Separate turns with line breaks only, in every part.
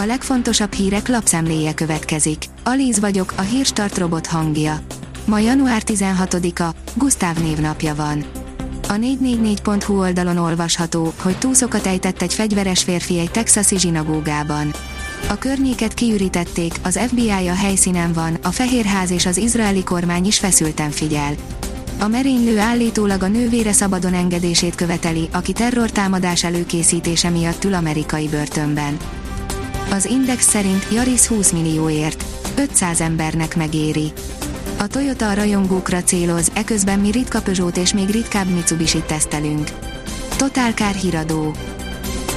A legfontosabb hírek lapszemléje következik. Alíz vagyok, a hírstart robot hangja. Ma január 16-a, Gusztáv névnapja van. A 444.hu oldalon olvasható, hogy túszokat ejtett egy fegyveres férfi egy texasi zsinagógában. A környéket kiürítették, az FBI a helyszínen van, a Fehérház és az izraeli kormány is feszülten figyel. A merénylő állítólag a nővére szabadon engedését követeli, aki terrortámadás előkészítése miatt ül amerikai börtönben. Az Index szerint Jaris 20 millióért. 500 embernek megéri. A Toyota a rajongókra céloz, eközben mi ritka Peugeot és még ritkább Mitsubishi tesztelünk. Total Car híradó.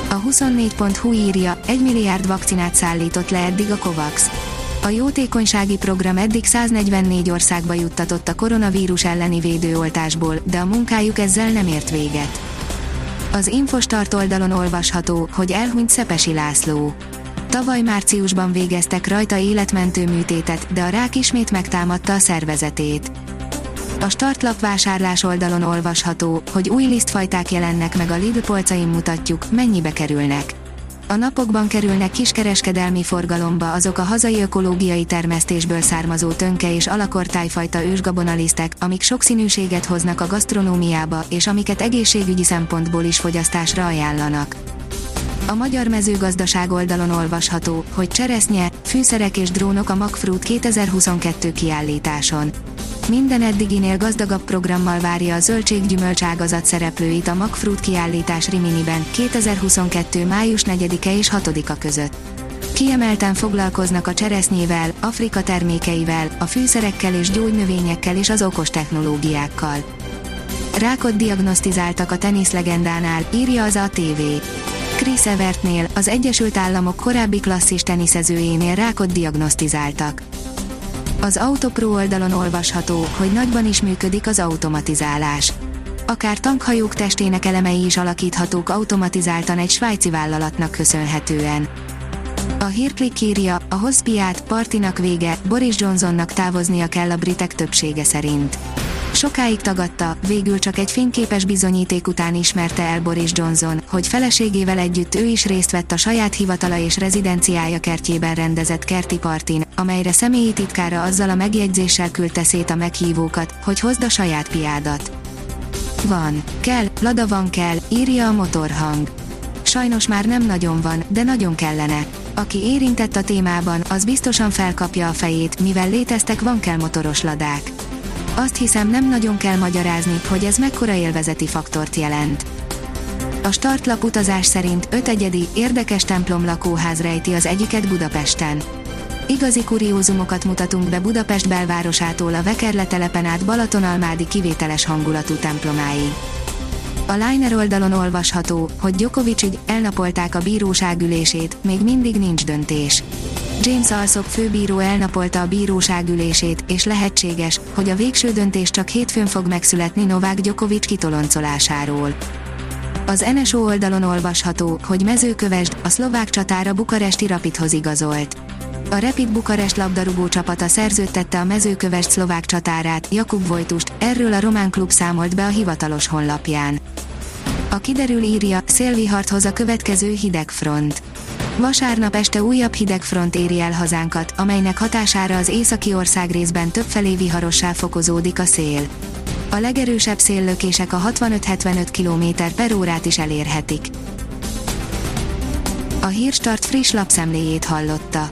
A 24.hu írja, 1 milliárd vakcinát szállított le eddig a COVAX. A jótékonysági program eddig 144 országba juttatott a koronavírus elleni védőoltásból, de a munkájuk ezzel nem ért véget. Az Infostart oldalon olvasható, hogy elhunyt Szepesi László. Tavaly márciusban végeztek rajta életmentő műtétet, de a rák ismét megtámadta a szervezetét. A startlap vásárlás oldalon olvasható, hogy új lisztfajták jelennek meg a Lidl polcain mutatjuk, mennyibe kerülnek. A napokban kerülnek kiskereskedelmi forgalomba azok a hazai ökológiai termesztésből származó tönke és alakortájfajta ősgabonalisztek, amik sokszínűséget hoznak a gasztronómiába, és amiket egészségügyi szempontból is fogyasztásra ajánlanak. A magyar mezőgazdaság oldalon olvasható, hogy cseresznye, fűszerek és drónok a Magfruit 2022 kiállításon. Minden eddiginél gazdagabb programmal várja a zöldséggyümölcs ágazat szereplőit a Magfruit kiállítás Riminiben 2022. május 4-e és 6-a között. Kiemelten foglalkoznak a cseresznyével, Afrika termékeivel, a fűszerekkel és gyógynövényekkel és az okos technológiákkal. Rákot diagnosztizáltak a teniszlegendánál, írja az ATV. Chris Evertnél, az Egyesült Államok korábbi klasszis teniszezőjénél rákot diagnosztizáltak. Az Autopro oldalon olvasható, hogy nagyban is működik az automatizálás. Akár tankhajók testének elemei is alakíthatók automatizáltan egy svájci vállalatnak köszönhetően. A hírklik írja, a hospiát partinak vége, Boris Johnsonnak távoznia kell a britek többsége szerint. Sokáig tagadta, végül csak egy fényképes bizonyíték után ismerte el Boris Johnson, hogy feleségével együtt ő is részt vett a saját hivatala és rezidenciája kertjében rendezett kerti partin, amelyre személyi titkára azzal a megjegyzéssel küldte szét a meghívókat, hogy hozd a saját piádat. Van, kell, Lada van kell, írja a motorhang. Sajnos már nem nagyon van, de nagyon kellene. Aki érintett a témában, az biztosan felkapja a fejét, mivel léteztek van kell motoros ladák. Azt hiszem nem nagyon kell magyarázni, hogy ez mekkora élvezeti faktort jelent. A startlap utazás szerint öt egyedi, érdekes templom lakóház rejti az egyiket Budapesten. Igazi kuriózumokat mutatunk be Budapest belvárosától a Vekerle telepen át Balatonalmádi kivételes hangulatú templomáig. A Liner oldalon olvasható, hogy Djokovic ügy, elnapolták a bíróság ülését, még mindig nincs döntés. James Alsop főbíró elnapolta a bíróság ülését, és lehetséges, hogy a végső döntés csak hétfőn fog megszületni Novák Djokovic kitoloncolásáról. Az NSO oldalon olvasható, hogy mezőkövesd, a szlovák csatára bukaresti Rapidhoz igazolt. A Rapid Bukarest labdarúgó csapata szerződtette a mezőkövest szlovák csatárát, Jakub Vojtust, erről a román klub számolt be a hivatalos honlapján. A kiderül írja, szélvihart hoz a következő hidegfront. Vasárnap este újabb hidegfront éri el hazánkat, amelynek hatására az északi ország részben többfelé viharossá fokozódik a szél. A legerősebb széllökések a 65-75 km per órát is elérhetik. A Hírstart friss lapszemléjét hallotta.